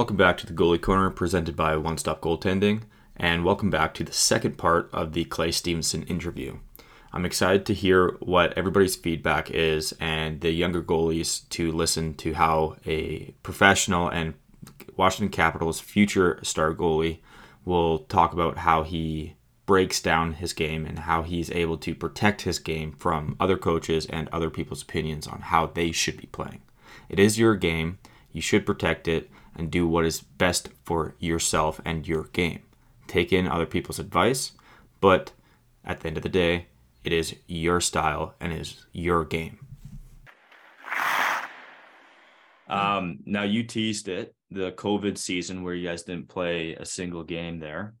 Welcome back to the Goalie Corner presented by One Stop Goaltending, and welcome back to the second part of the Clay Stevenson interview. I'm excited to hear what everybody's feedback is and the younger goalies to listen to how a professional and Washington Capitals future star goalie will talk about how he breaks down his game and how he's able to protect his game from other coaches and other people's opinions on how they should be playing. It is your game. You should protect it and do what is best for yourself and your game. Take in other people's advice, but at the end of the day, it is your style and is your game. Um, now you teased it, the COVID season where you guys didn't play a single game there.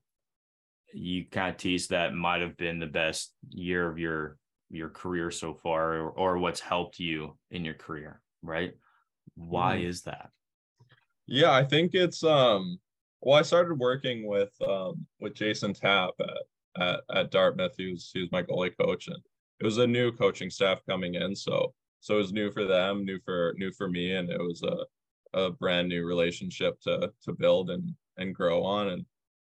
You kind of teased that might have been the best year of your your career so far, or, or what's helped you in your career, right? Why mm. is that? Yeah, I think it's um well, I started working with um with Jason Tapp at at, at Dartmouth, who's who's my goalie coach, and it was a new coaching staff coming in, so so it was new for them, new for new for me, and it was a a brand new relationship to to build and and grow on, and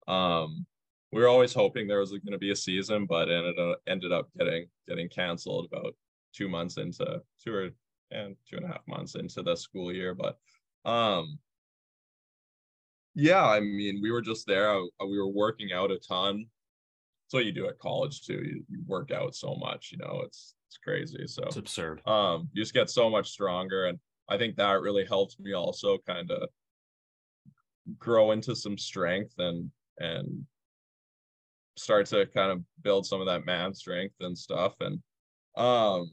um we were always hoping there was going to be a season, but ended up ended up getting getting canceled about two months into two or and two and a half months into the school year, but um yeah, I mean, we were just there. we were working out a ton. That's what you do at college too. You, you work out so much, you know, it's it's crazy. So it's absurd. Um, you just get so much stronger. And I think that really helped me also kind of grow into some strength and and start to kind of build some of that man strength and stuff. And um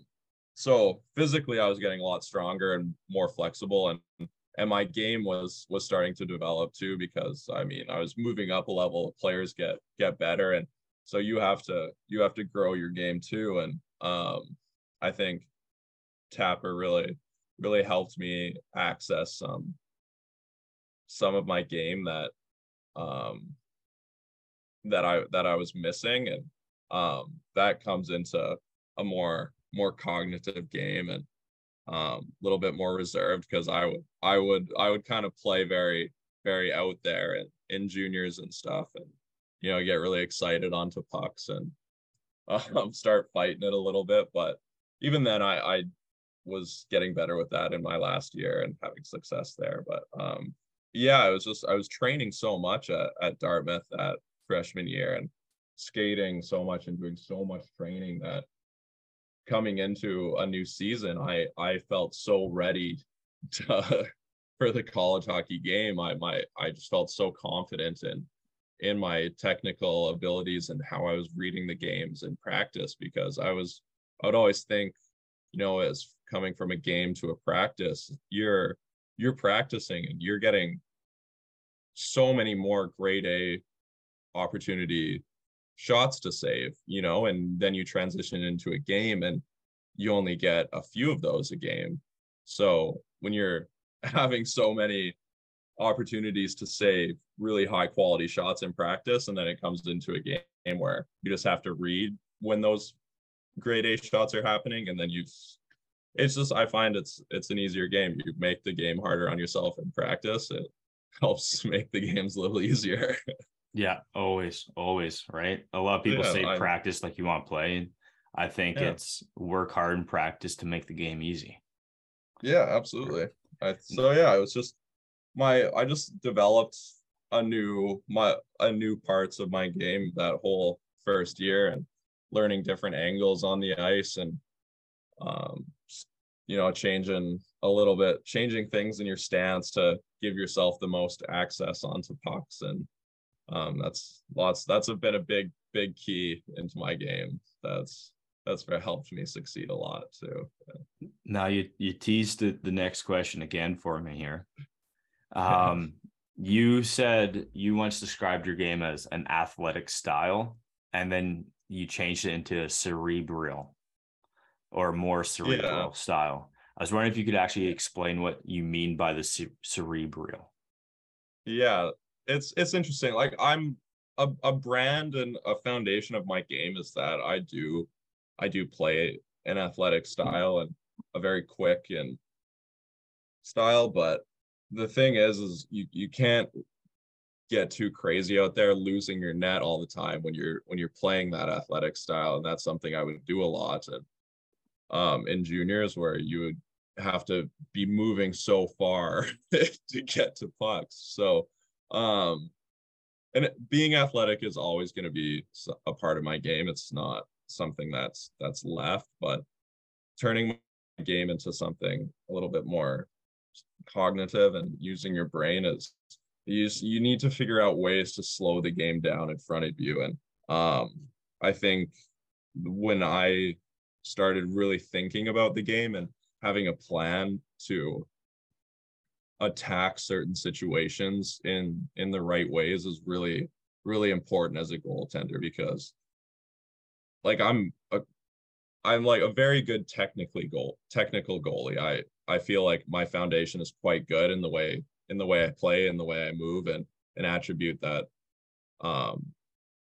so physically I was getting a lot stronger and more flexible and and my game was was starting to develop too because i mean i was moving up a level players get get better and so you have to you have to grow your game too and um i think tapper really really helped me access some some of my game that um that i that i was missing and um that comes into a more more cognitive game and um, a little bit more reserved because I would I would I would kind of play very very out there and in juniors and stuff and you know get really excited onto pucks and um, start fighting it a little bit but even then I I was getting better with that in my last year and having success there but um yeah I was just I was training so much at, at Dartmouth that freshman year and skating so much and doing so much training that coming into a new season, I I felt so ready to, for the college hockey game. I my I just felt so confident in in my technical abilities and how I was reading the games in practice because I was I would always think, you know, as coming from a game to a practice, you're you're practicing and you're getting so many more grade A opportunity shots to save, you know, and then you transition into a game and you only get a few of those a game. So when you're having so many opportunities to save really high quality shots in practice, and then it comes into a game where you just have to read when those grade A shots are happening, and then you it's just I find it's it's an easier game. You make the game harder on yourself in practice. It helps make the games a little easier. Yeah, always, always, right? A lot of people yeah, say I, practice like you want to play. I think yeah. it's work hard and practice to make the game easy. Yeah, absolutely. I, so yeah, it was just my I just developed a new my a new parts of my game that whole first year and learning different angles on the ice and um you know changing a little bit changing things in your stance to give yourself the most access onto pucks and um, that's lots that's been a big big key into my game. That's that's very helped me succeed a lot too. Yeah. now you you teased the, the next question again for me here. Um you said you once described your game as an athletic style and then you changed it into a cerebral or more cerebral yeah. style. I was wondering if you could actually explain what you mean by the ce- cerebral. Yeah it's it's interesting. Like I'm a, a brand and a foundation of my game is that I do I do play an athletic style and a very quick and style, but the thing is is you you can't get too crazy out there losing your net all the time when you're when you're playing that athletic style and that's something i would do a lot and um in juniors where you would have to be moving so far to get to pucks so um and being athletic is always going to be a part of my game. It's not something that's that's left but turning my game into something a little bit more cognitive and using your brain is you you need to figure out ways to slow the game down in front of you. And um i think when i started really thinking about the game and having a plan to attack certain situations in in the right ways is really really important as a goaltender because like i'm a i'm like a very good technically goal technical goalie. I i feel like my foundation is quite good in the way in the way I play and the way I move and an attribute that um,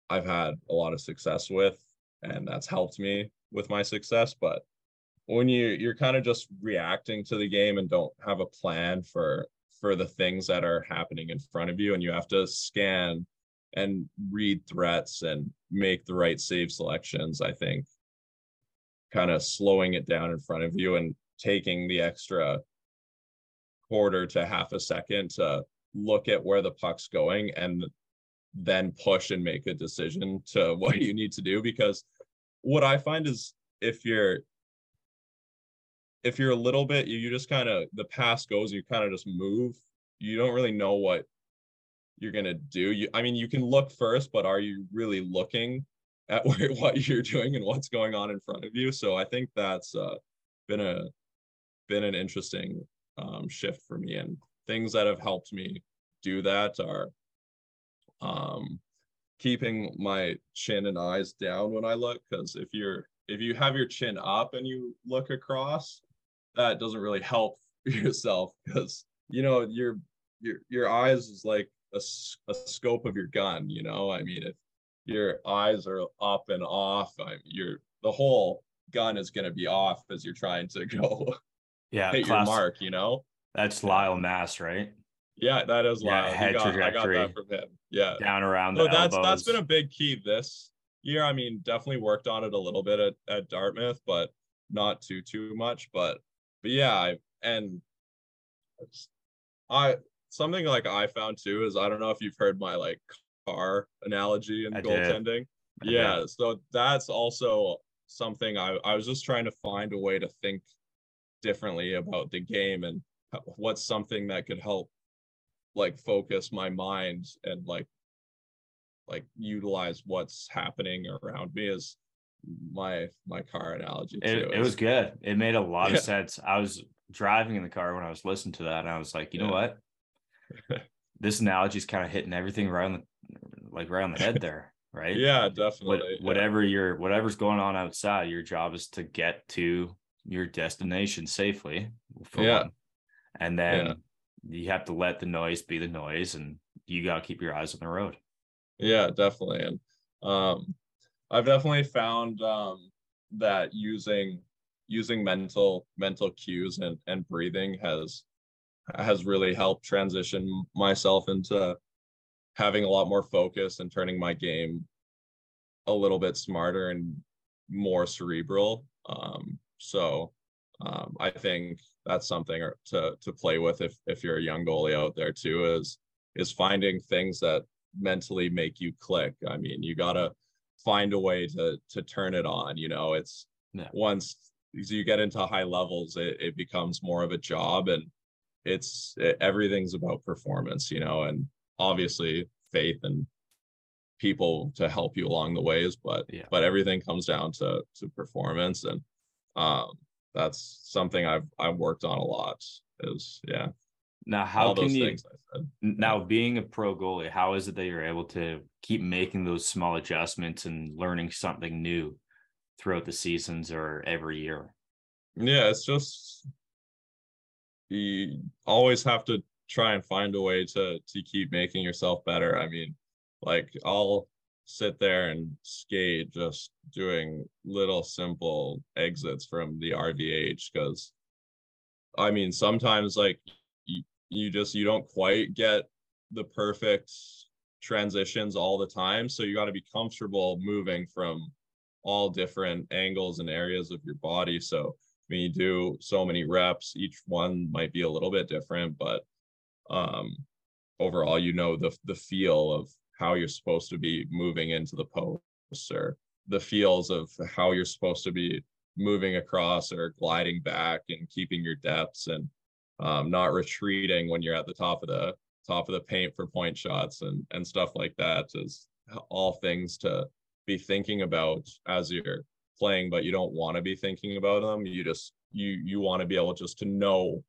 I've had a lot of success with and that's helped me with my success but when you you're kind of just reacting to the game and don't have a plan for for the things that are happening in front of you and you have to scan and read threats and make the right save selections i think kind of slowing it down in front of you and taking the extra quarter to half a second to look at where the puck's going and then push and make a decision to what you need to do because what i find is if you're if you're a little bit you, just kind of the pass goes you kind of just move you don't really know what you're going to do you i mean you can look first but are you really looking at what you're doing and what's going on in front of you so i think that's uh, been a been an interesting um, shift for me. And things that have helped me do that are um, keeping my chin and eyes down when I look. Because if you're if you have your chin up and you look across, that doesn't really help yourself because you know your your your eyes is like a, a scope of your gun. You know, I mean, if your eyes are up and off, I, you're the whole gun is going to be off as you're trying to go yeah, hit class. your mark, you know? That's Lyle Mast, right? Yeah, that is Lyle. Yeah, head got, trajectory. I got that from him. Yeah. Down around the so that's elbows. that's been a big key this year. I mean, definitely worked on it a little bit at, at Dartmouth, but not too too much. But but yeah, I, and I something like I found too is I don't know if you've heard my like car analogy in I goaltending. Yeah, did. so that's also something I I was just trying to find a way to think differently about the game and what's something that could help like focus my mind and like like utilize what's happening around me is my my car analogy it, it, was good it made a lot yeah. of sense i was driving in the car when i was listening to that and i was like you yeah. know what this analogy is kind of hitting everything right on the like right on the head there right yeah definitely what, yeah. whatever you're whatever's going on outside your job is to get to your destination safely yeah. One. and then you have to let the noise be the noise and you got to keep your eyes on the road yeah definitely and um i've definitely found um that using using mental mental cues and and breathing has has really helped transition myself into having a lot more focus and turning my game a little bit smarter and more cerebral um so um, I think that's something to to play with if if you're a young goalie out there too is is finding things that mentally make you click. I mean, you gotta find a way to to turn it on. You know, it's yeah. once you get into high levels, it, it becomes more of a job and it's it, everything's about performance, you know, and obviously faith and people to help you along the ways, but yeah. but everything comes down to to performance and um, that's something I've I've worked on a lot. Is yeah. Now, how can you now being a pro goalie? How is it that you're able to keep making those small adjustments and learning something new throughout the seasons or every year? Yeah, it's just you always have to try and find a way to to keep making yourself better. I mean, like I'll sit there and skate just doing little simple exits from the RVH because I mean sometimes like you, just you don't quite get the perfect transitions all the time. So you got to be comfortable moving from all different angles and areas of your body. So when you do so many reps each one might be a little bit different but um overall you know the the feel of how you're supposed to be moving into the post or the feels of how you're supposed to be moving across or gliding back and keeping your depths and um, not retreating when you're at the top of the top of the paint for point shots and and stuff like that is all things to be thinking about as you're playing but you don't want to be thinking about them. You just you you want to be able just to know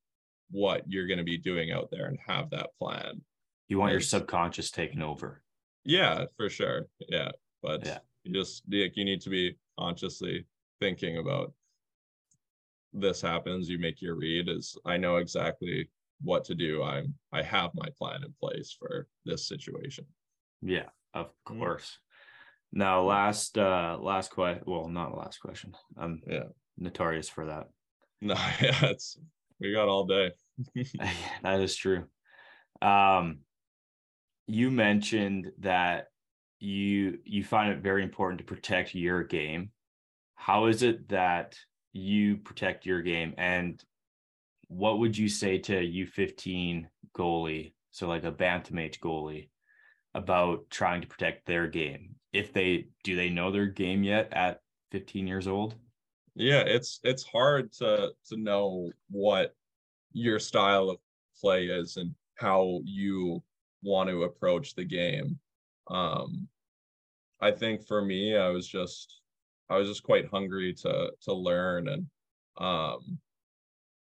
what you're going to be doing out there and have that plan. You want your subconscious taken over. Yeah for sure. Yeah but yeah. you just like you need to be consciously thinking about this happens you make your read is i know exactly what to do. I'm i have my plan in place for this situation. Yeah of mm-hmm. course. Now last uh last question well not last question. I'm yeah. notorious for that. No yeah it's we got all day. That is true. Um you mentioned that you you find it very important to protect your game. How is it that you protect your game and what would you say to U15 goalie, so like a bantamate goalie, about trying to protect their game? If they do they know their game yet at 15 years old? Yeah, it's it's hard to to know what your style of play is and how you want to approach the game. Um I think for me, I was just I was just quite hungry to to learn and um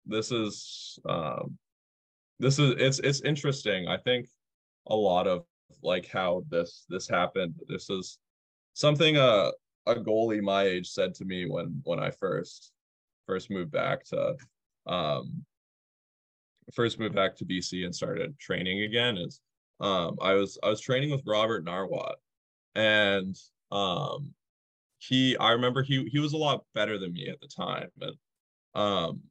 this is um this is it's it's interesting. I think a lot of like how this this happened. This is something a a goalie my age said to me when when I first first moved back to um first moved back to BC and started training again is um I was I was training with Robert Narwat and um he I remember he he was a lot better than me at the time and um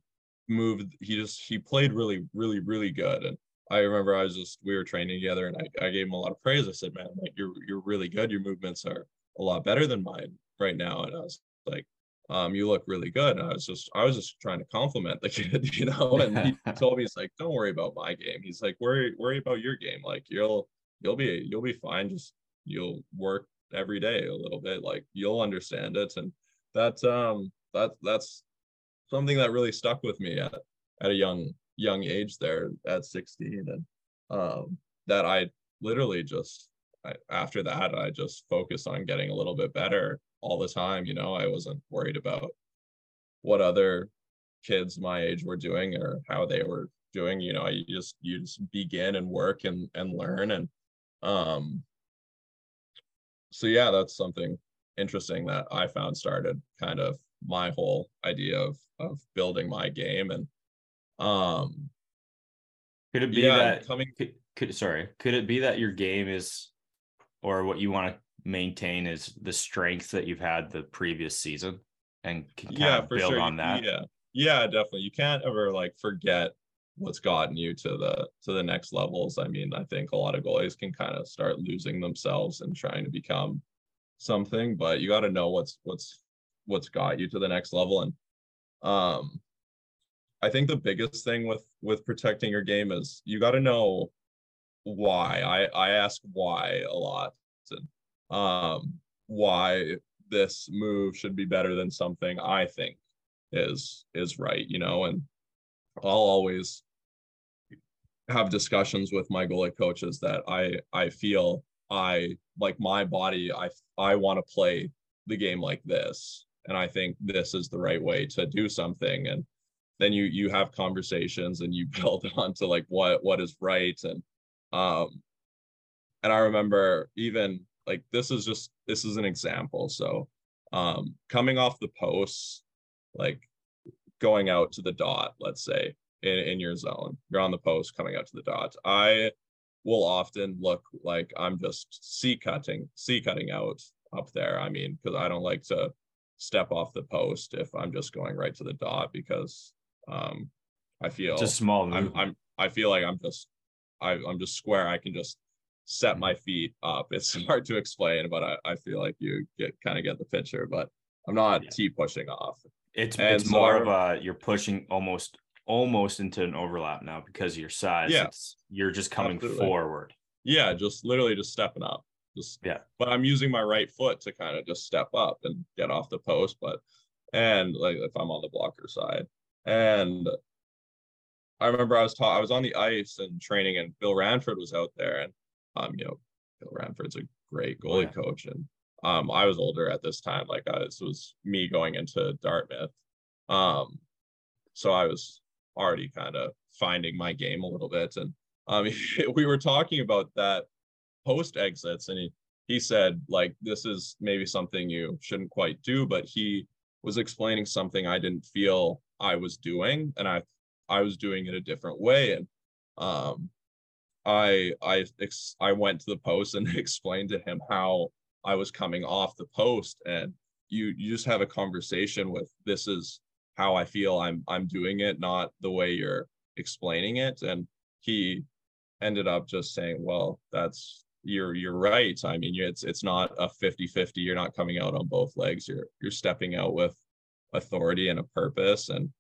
moved he just he played really really really good and I remember I was just we were training together and I, I gave him a lot of praise. I said, man, like you're you're really good. Your movements are a lot better than mine right now. And I was like, um, you look really good. And I was just I was just trying to compliment the kid, you know. And he told me he's like, don't worry about my game. He's like, worry worry about your game. Like you'll you'll be you'll be fine. Just you'll work every day a little bit like you'll understand it. And that um that that's something that really stuck with me at at a young young age there at 16 and um that i literally just I, after that i just focused on getting a little bit better all the time you know? I wasn't worried about what other kids my age were doing or how they were doing you know? You just you just begin and work and and learn. And um so yeah, that's something interesting that I found started kind of my whole idea of of building my game. And um could it be yeah, that coming could, could sorry could it be that your game is or what you want to maintain is the strength that you've had the previous season and yeah for build sure. on that? Yeah. Yeah definitely. You can't ever like forget what's gotten you to the to the next levels. I mean, I think a lot of goalies can kind of start losing themselves and trying to become something, but you got to know what's what's what's got you to the next level. And um, I think the biggest thing with with protecting your game is you got to know why. I I ask why a lot. And, um, why this move should be better than something I think is is right, you know, and I'll always have discussions with my goalie coaches that I I feel I like my body I I want to play the game like this. And I think this is the right way to do something. And then you you have conversations and you build on to like what what is right. And um and I remember even like this is just this is an example. So um coming off the posts like going out to the dot, let's say, in, in your zone. You're on the post coming out to the dot. I will often look like I'm just C cutting, C cutting out up there. I mean, because I don't like to step off the post if I'm just going right to the dot because um I feel just small I'm I'm I feel like I'm just I, I'm just square. I can just set my feet up. It's hard to explain, but I, I feel like you get kind of get the picture. But I'm not yeah. T pushing off. It's and it's so more of a you're pushing almost almost into an overlap now because of your size. Yeah. It's, you're just coming Absolutely. forward. Yeah, just literally just stepping up. Just yeah. But I'm using my right foot to kind of just step up and get off the post. But and like if I'm on the blocker side. And I remember I was taught I was on the ice and training and Bill Ranford was out there and um, you know, Bill Ranford's a great goalie yeah. coach. And um I was older at this time. Like uh, this was me going into Dartmouth. Um so I was already kind of finding my game a little bit. And um we were talking about that post exits and he he said like this is maybe something you shouldn't quite do, but he was explaining something I didn't feel I was doing, and I I was doing it a different way. And um, I I I went to the post and explained to him how I was coming off the post, and you you just have a conversation with this is how I feel I'm I'm doing it, not the way you're explaining it. And he ended up just saying, well, that's you're you're right. I mean, it's it's not a 50-50. You're not coming out on both legs. You're you're stepping out with authority and a purpose. And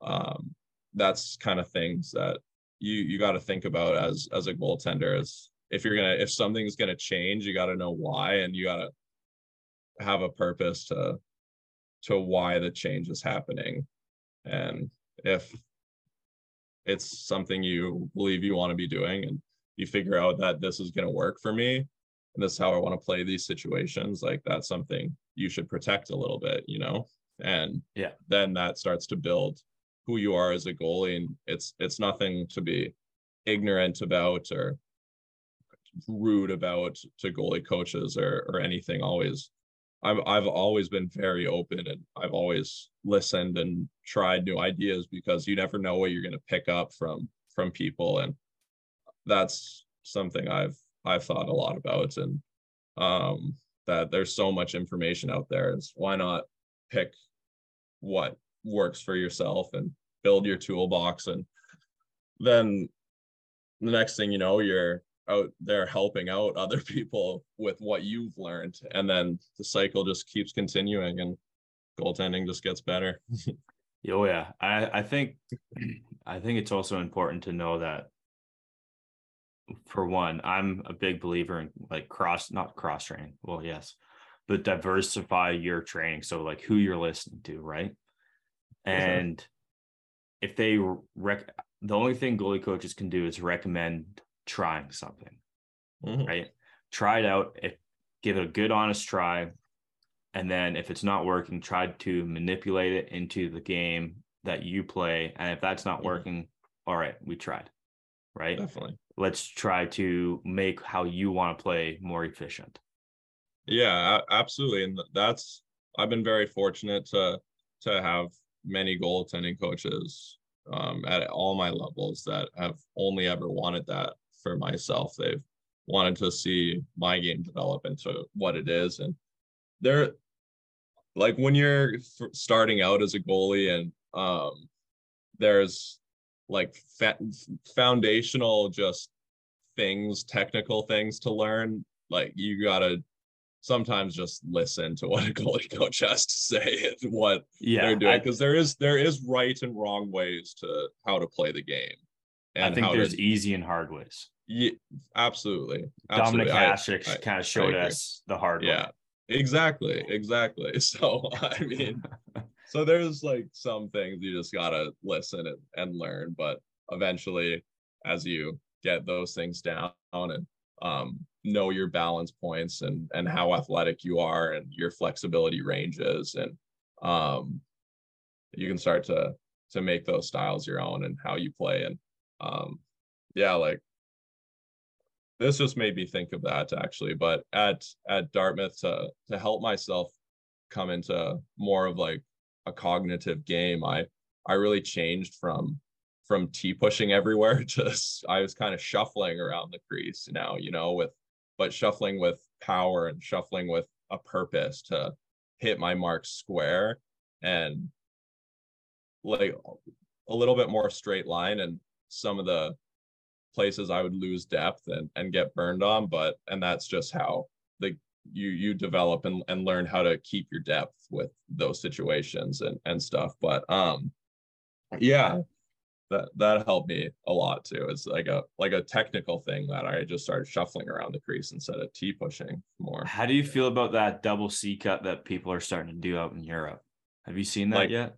um, that's kind of things that you you got to think about as as a goaltender is if you're gonna if something's gonna change, you got to know why and you got to have a purpose to to why the change is happening. And if it's something you believe you want to be doing and you figure out that this is going to work for me and this is how I want to play these situations, like that's something you should protect a little bit, you know? And yeah, then that starts to build who you are as a goalie. And it's it's nothing to be ignorant about or rude about to goalie coaches or or anything. Always I've I've always been very open and I've always listened and tried new ideas because you never know what you're going to pick up from from people and that's something I've I've thought a lot about and um that there's so much information out there is why not pick what works for yourself and build your toolbox and then the next thing you know you're out there helping out other people with what you've learned and then the cycle just keeps continuing and goaltending just gets better oh yeah i i think i think it's also important to know that for one, I'm a big believer in like cross, not cross training. Well, yes, but diversify your training. So like who you're listening to, right? And mm-hmm. if they rec, the only thing goalie coaches can do is recommend trying something, mm-hmm. right? Try it out. If give it a good, honest try, and then if it's not working, try to manipulate it into the game that you play. And if that's not mm-hmm. working, all right, we tried, right? Definitely let's try to make how you want to play more efficient yeah absolutely and that's i've been very fortunate to to have many goaltending coaches um, at all my levels that have only ever wanted that for myself. They've wanted to see my game develop into what it is. And they're like when you're starting out as a goalie and um there's like fa- foundational just things technical things to learn like you gotta sometimes just listen to what a goalie coach has to say and what yeah, they're doing because there is there is right and wrong ways to how to play the game i think there's to, easy and hard ways. Yeah absolutely, absolutely. dominik hasek kind of showed us the hard yeah. Way. exactly. Exactly. So i mean so there's like some things you just gotta listen and, and learn but eventually as you get those things down and um, know your balance points and and how athletic you are and your flexibility ranges and um, you can start to to make those styles your own and how you play and um, yeah like this just made me think of that actually but at at dartmouth to to help myself come into more of like a cognitive game i i really changed from from T pushing everywhere. To I was kind of shuffling around the crease now, you know, with but shuffling with power and shuffling with a purpose to hit my mark square and like a little bit more straight line and some of the places I would lose depth and and get burned on, but and that's just how the you you develop and, and learn how to keep your depth with those situations and and stuff. But um yeah, that that helped me a lot too. It's like a like a technical thing that I just started shuffling around the crease instead of T pushing more. How do you feel about that double C cut that people are starting to do out in Europe? Have you seen that Like- yet?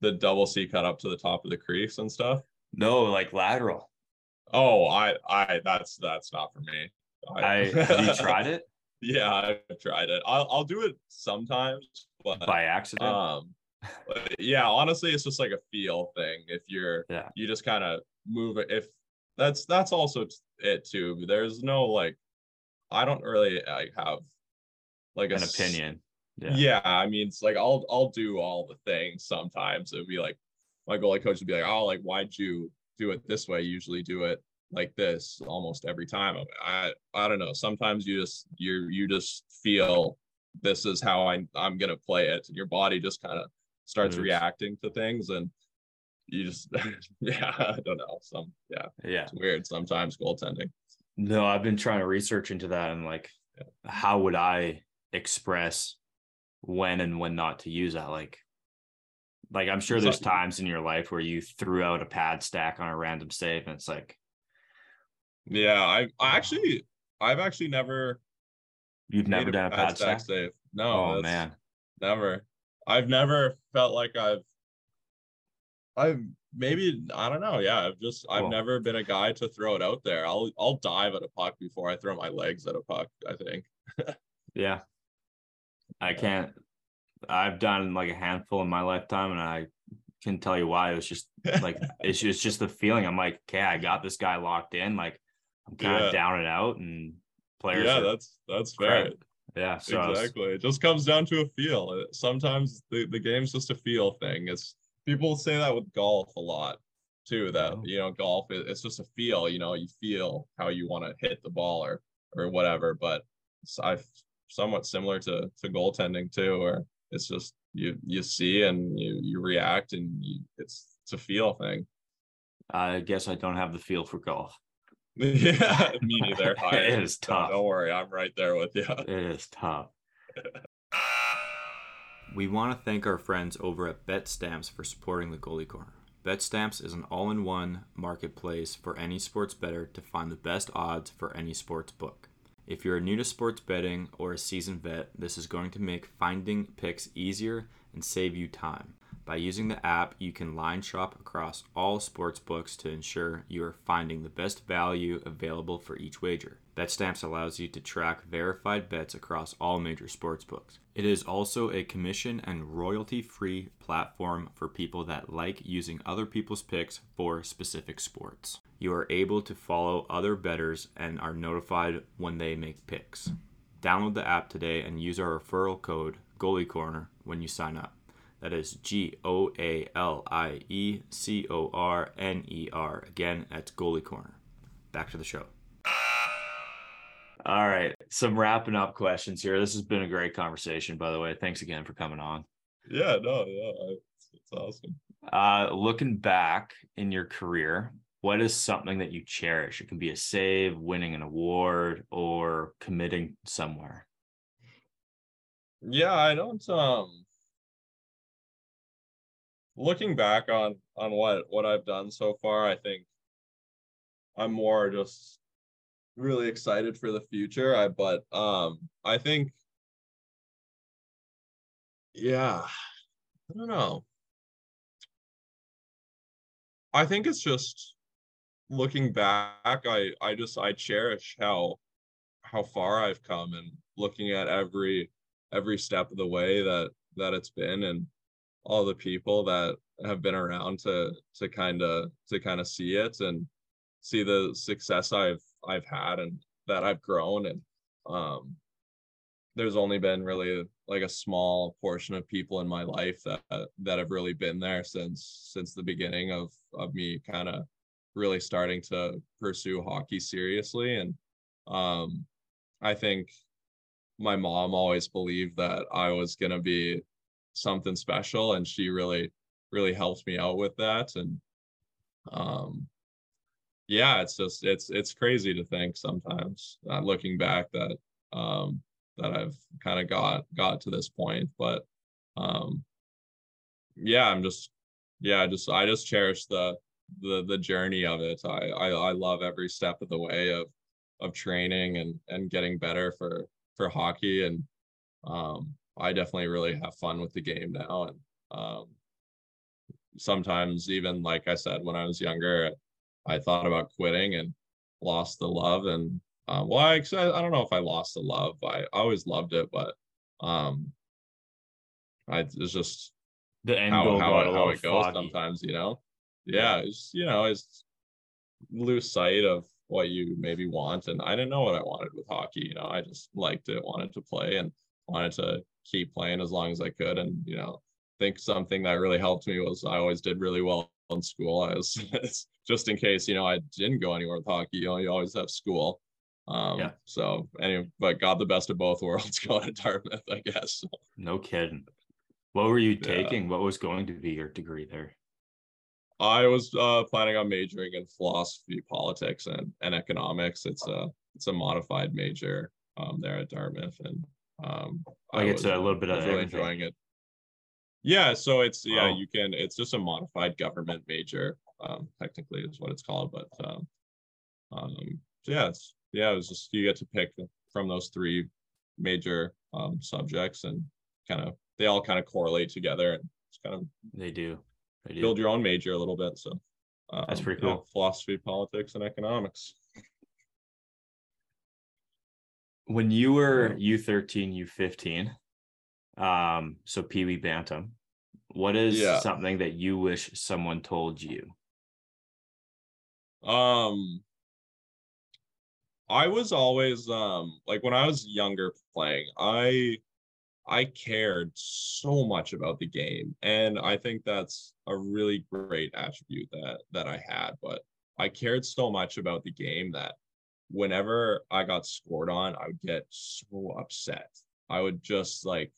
The double C cut up to the top of the crease and stuff. No, like lateral. Oh, I I that's that's not for me. I have you tried it Yeah, I've tried it. I'll I'll do it sometimes, but by accident? um yeah, honestly, it's just like a feel thing. If you're Yeah. you just kind of move it. If that's that's also it too. There's no like, I don't really like have like An s- opinion. Yeah. Yeah. I mean, it's like I'll I'll do all the things sometimes. It'd be like my goalie coach would be like, "Oh, like why'd you do it this way? You usually do it like this almost every time." I'm- I I don't know. Sometimes you just you you just feel this is how I I'm gonna play it, and your body just kind of starts Moves. reacting to things, and you just yeah I don't know. Some yeah, Yeah. it's weird sometimes goaltending. No, I've been trying to research into that and like how would I express when and when not to use that? Like like I'm sure there's times in your life where you threw out a pad stack on a random save and it's like Yeah, I I actually I've actually never you've never done a pad stack. save. No, oh man. Never. I've never felt like I've I've maybe I don't know. Yeah, I've just I've Cool. never been a guy to throw it out there. I'll I'll dive at a puck before I throw my legs at a puck, I think. Yeah. I can't I've done like a handful in my lifetime and I can tell you why. It was just like it's just, it's just the feeling. I'm like, okay, I got this guy locked in. Like I'm kind Yeah. of down and out and players yeah, that's that's fair. great. Yeah. So I was- exactly. It just comes down to a feel. Uh, Sometimes the, the game's just a feel thing. It's people say that with golf a lot too, that Oh. you know, golf it- it's just a feel, you know, you feel how you want to hit the ball or or whatever. But I somewhat similar to to goaltending too, where it's just you you see and you you react and you, it's it's a feel thing. I guess I don't have the feel for golf. yeah, me neither. I- It is don't- tough. Don't worry, I'm right there with you. It is tough. We want to thank our friends over at Bet Stamps for supporting the Goalie Corner. Bet Stamps is an all in one marketplace for any sports bettor to find the best odds for any sports book. If you're new to sports betting or a seasoned vet, this is going to make finding picks easier and save you time. By using the app, you can line shop across all sports books to ensure you are finding the best value available for each wager. BetStamps allows you to track verified bets across all major sports books. It is also a commission and royalty free platform for people that like using other people's picks for specific sports. You are able to follow other bettors and are notified when they make picks. Download the app today and use our referral code Goalie Corner when you sign up. That is G O A L I E C O R N E R. Again, that's Goalie Corner. Back to the show. All right. Some wrapping up questions here. This has been a great conversation, by the way. Thanks again for coming on. Yeah, no, yeah, it's, it's awesome. Uh, looking back in your career, what is something that you cherish? It can be a save, winning an award, or committing somewhere. Yeah, I don't um looking back on on what what I've done so far, I think I'm more just really excited for the future. I but um I think yeah, I don't know. I think it's just looking back, I I just I cherish how how far I've come and looking at every every step of the way that that it's been and all the people that have been around to to kind of to kind of see it and see the success I've I've had and that I've grown and um there's only been really like a small portion of people in my life that that have really been there since since the beginning of of me kind of really starting to pursue hockey seriously and um I think my mom always believed that I was going to be something special and she really really helped me out with that and um yeah, it's just it's it's crazy to think sometimes uh, looking back that um that I've kind of got got to this point, but um yeah, I'm just yeah, I just I just cherish the the the journey of it. I I, I love every step of the way of of training and and getting better for for hockey and um I definitely really have fun with the game now and um sometimes even like I said when I was younger I thought about quitting and lost the love and um well I, I don't know if I lost the love I always loved it but um I it's just the end how, goal how, got it, how it goes foggy. sometimes you know? Yeah it's you know it's lose sight of what you maybe want and I didn't know what I wanted with hockey you know? I just liked it wanted to play and wanted to keep playing as long as I could and you know I think something that really helped me was I always did really well in school I was just in case you know I didn't go anywhere with hockey you know you always have school um Yeah. so anyway but got the best of both worlds going to Dartmouth I guess No kidding. What were you Yeah. taking? What was going to be your degree there? I was uh, planning on majoring in philosophy, politics, and, and economics. It's a it's a modified major um, there at Dartmouth, and um, Like it's was, a little bit of really enjoying it. Yeah, so it's yeah, Oh. you can. It's just a modified government major, um, technically is what it's called. But um, um, so yeah, it's yeah, it was just you get to pick from those three major um, subjects, and kind of they all kind of correlate together, and it's kind of They do. They do. build your own major a little bit. So um, That's pretty cool. philosophy, politics, and economics. When you were U13, U15, um, so Pee Wee Bantam, what is Yeah. something that you wish someone told you? Um, I was always um like when I was younger playing, I I cared so much about the game, and I think that's a really great attribute that that I had. But I cared so much about the game that whenever I got scored on, I would get so upset. I would just like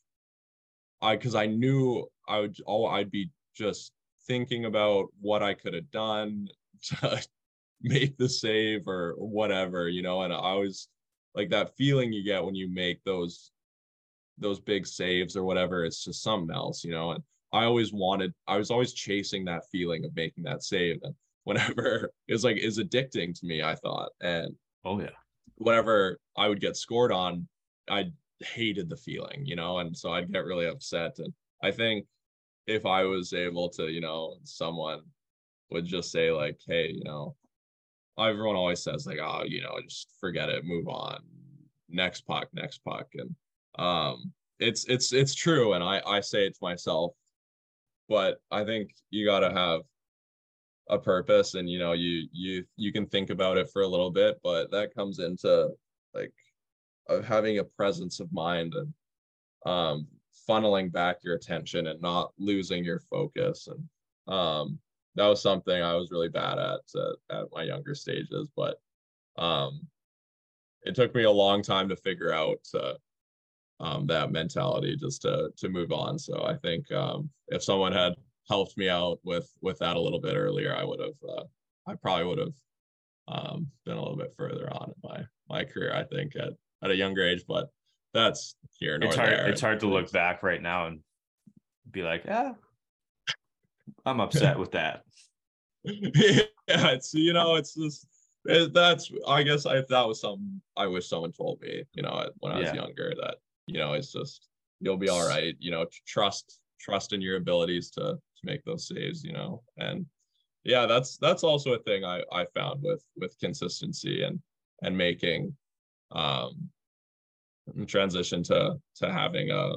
I because I knew I would oh I'd be just thinking about what I could have done to make the save or whatever, you know, and I was like that feeling you get when you make those those big saves or whatever, it's just something else, you know. And I always wanted, I was always chasing that feeling of making that save. And whenever it was like is addicting to me, I thought. And Oh yeah. whenever I would get scored on, I hated the feeling, you know, and so I'd get really upset. And I think if I was able to, you know, someone would just say like, hey, you know, everyone always says like, oh, you know, just forget it, move on, next puck, next puck, and um, it's it's it's true, and I I say it to myself, but I think you got to have a purpose and you know you you you can think about it for a little bit but that comes into like having a presence of mind and um funneling back your attention and not losing your focus. And um that was something i was really bad at uh, at my younger stages but um it took me a long time to figure out uh, um that mentality just to to move on. So i think um if someone had helped me out with with that a little bit earlier i would have uh, i probably would have um been a little bit further on in my my career i think at at a younger age but that's here nor It's hard. there It's hard to look back right now and be like, yeah, I'm upset with that. yeah it's you know it's just it, that's i guess I that was something i wish someone told me you know when i was Yeah. younger that you know it's just you'll be all right you know trust trust in your abilities to to make those saves you know? And yeah that's that's also a thing i i found with with consistency and and making um transition to to having a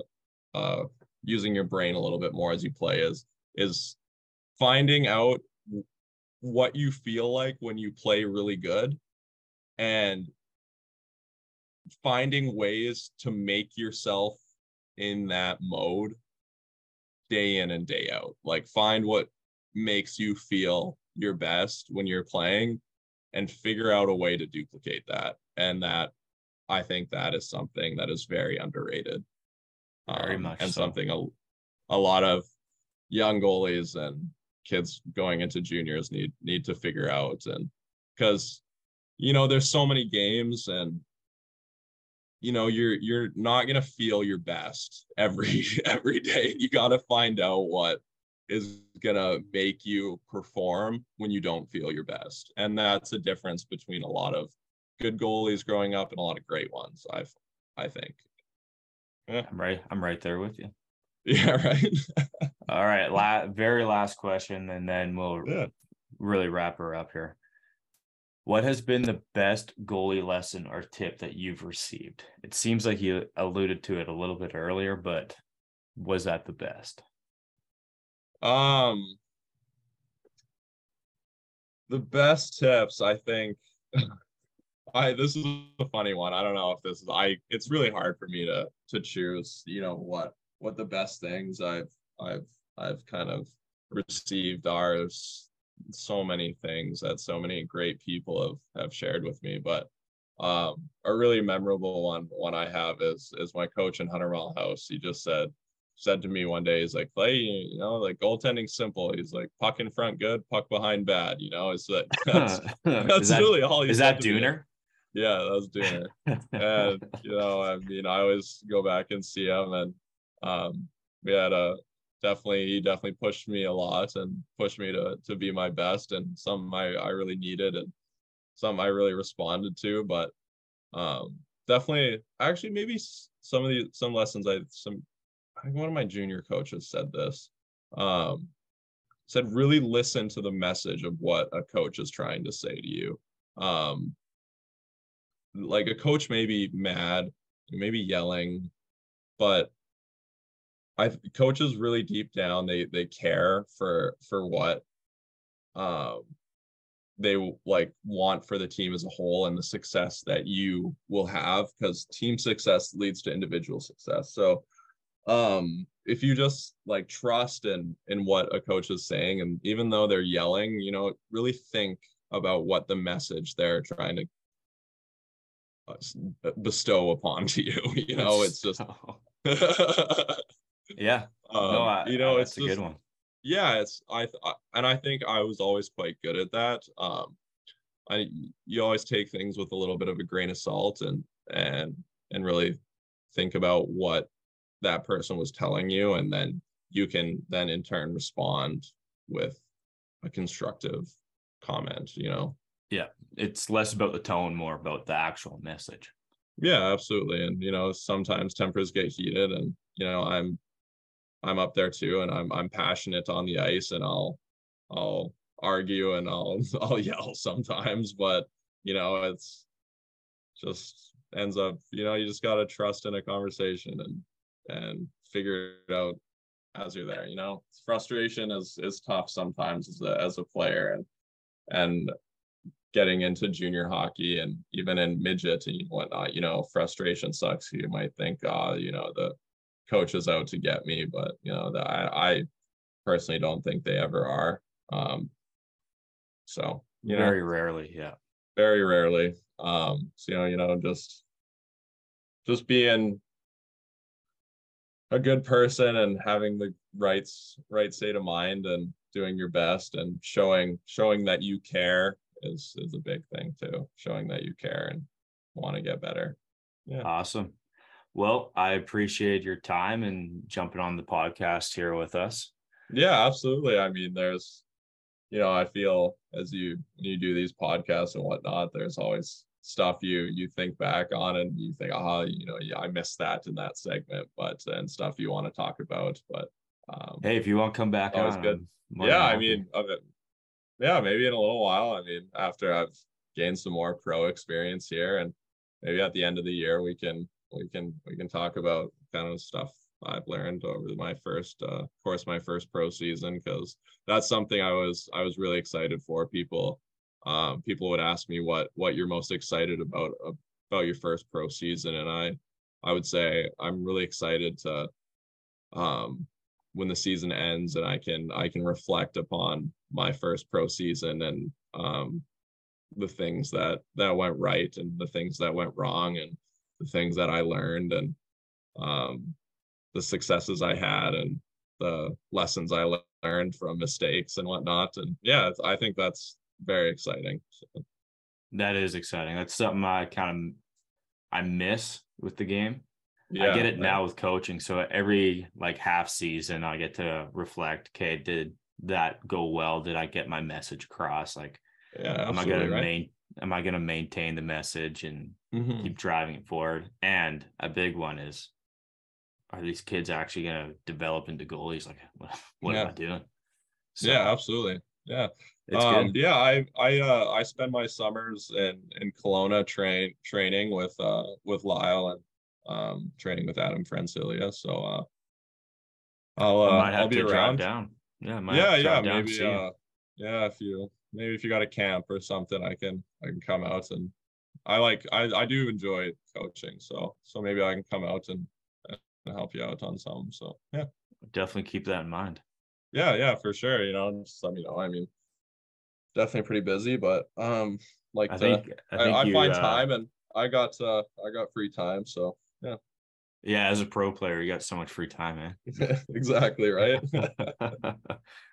uh using your brain a little bit more as you play is is finding out what you feel like when you play really good and finding ways to make yourself in that mode day in and day out. Like find what makes you feel your best when you're playing and figure out a way to duplicate that. And that i think that is something that is very underrated Very Um, much and so. something a, a lot of young goalies and kids going into juniors need need to figure out. And because you know there's so many games and you know you're you're not going to feel your best every every day. You got to find out what is going to make you perform when you don't feel your best. And that's a difference between a lot of good goalies growing up and a lot of great ones i've i think. Yeah. I'm right i'm right there with you. Yeah right. All right la- very last question and then we'll yeah. really wrap her up here what has been the best goalie lesson or tip that you've received? It seems like you alluded to it a little bit earlier, but was that the best? Um the best tips, I think I this is a funny one. I don't know if this is I it's really hard for me to to choose, you know, what what the best things I've I've I've kind of received are so many things that so many great people have have shared with me but um a really memorable one one i have is is my coach in hunter house. He just said said to me one day he's like clay you know like goaltending simple. He's like puck in front good puck behind bad you know? It's like that's, that's that, really all he is that Dooner? yeah that was Dooner. And you know i mean i always go back and see him and um we had a definitely he definitely pushed me a lot and pushed me to to be my best and some I, I really needed and some I really responded to but um definitely actually maybe some of the some lessons I some I think one of my junior coaches said this um said really listen to the message of what a coach is trying to say to you. Um like a coach may be mad maybe yelling but I coaches really deep down they they care for for what um they like want for the team as a whole and the success that you will have because team success leads to individual success. So um if you just like trust in in what a coach is saying and even though they're yelling, you know, really think about what the message they're trying to uh, bestow upon to you. You know, it's just Yeah. Um, no, I, you know, I, it's a good one. Yeah, it's I, I and I think I was always quite good at that. Um, I you always take things with a little bit of a grain of salt and and and really think about what that person was telling you, and then you can then in turn respond with a constructive comment. You know. Yeah, it's less about the tone, more about the actual message. Yeah, absolutely. And you know, sometimes tempers get heated, and you know, I'm I'm up there too, and I'm I'm passionate on the ice, and I'll I'll argue and I'll I'll yell sometimes, but you know it's just ends up you know you just gotta trust in a conversation and and figure it out as you're there. You know, frustration is is tough sometimes as a as a player, and and getting into junior hockey and even in midget and whatnot, you know, frustration sucks. You might think, uh, you know, the coaches out to get me, but you know that I, I personally don't think they ever are. Um, so you very know, rarely, yeah, very rarely. Um, so you know, you know, just just being a good person and having the rights right state of mind and doing your best and showing showing that you care is is a big thing too showing that you care and want to get better. Yeah. Awesome well, I appreciate your time and jumping on the podcast here with us. Yeah, absolutely. I mean, there's, you know, I feel as you you do these podcasts and whatnot, there's always stuff you you think back on and you think, ah, oh, you know, yeah, I missed that in that segment, but and stuff you want to talk about. But um, hey, if you want to come back always on, good. Yeah, I mean, yeah, maybe in a little while. I mean, after I've gained some more pro experience here, and maybe at the end of the year we can we can we can talk about kind of stuff I've learned over my first, uh, of course, my first pro season because that's something I was I was really excited for. People, um, people would ask me what what you're most excited about about your first pro season, and I I would say I'm really excited to um, when the season ends and I can I can reflect upon my first pro season and um, the things that that went right and the things that went wrong and the things that I learned and um, the successes I had and the lessons I learned from mistakes and whatnot. And yeah, I think that's very exciting. So. That is exciting. That's something I kind of I miss with the game. Yeah, I get it now with coaching. So every like half season, I get to reflect. Okay, did that go well? Did I get my message across? Like, Yeah, am I absolutely gonna right. main? Am I gonna maintain the message and Mhm. keep driving it forward? And a big one is, are these kids actually gonna develop into goalies? Like, what, what am I doing? So, Yeah, absolutely. Yeah. um, yeah, I I uh I spend my summers in in Kelowna train training with uh with Lyle and um training with Adam Francilia. So uh I'll I uh, might have I'll be to drive around. down. Yeah, Yeah, to yeah, maybe uh yeah, if you maybe if you got a camp or something, I can I can come out and I like I I do enjoy coaching, so so maybe I can come out and, and help you out on some. So yeah. definitely keep that in mind. Yeah, yeah, for sure. You know, just let me know. I mean, definitely pretty busy, but um, like I think I I, think I you, find uh, time and I got uh I got free time, so yeah, Yeah, as a pro player, you got so much free time, man. exactly right.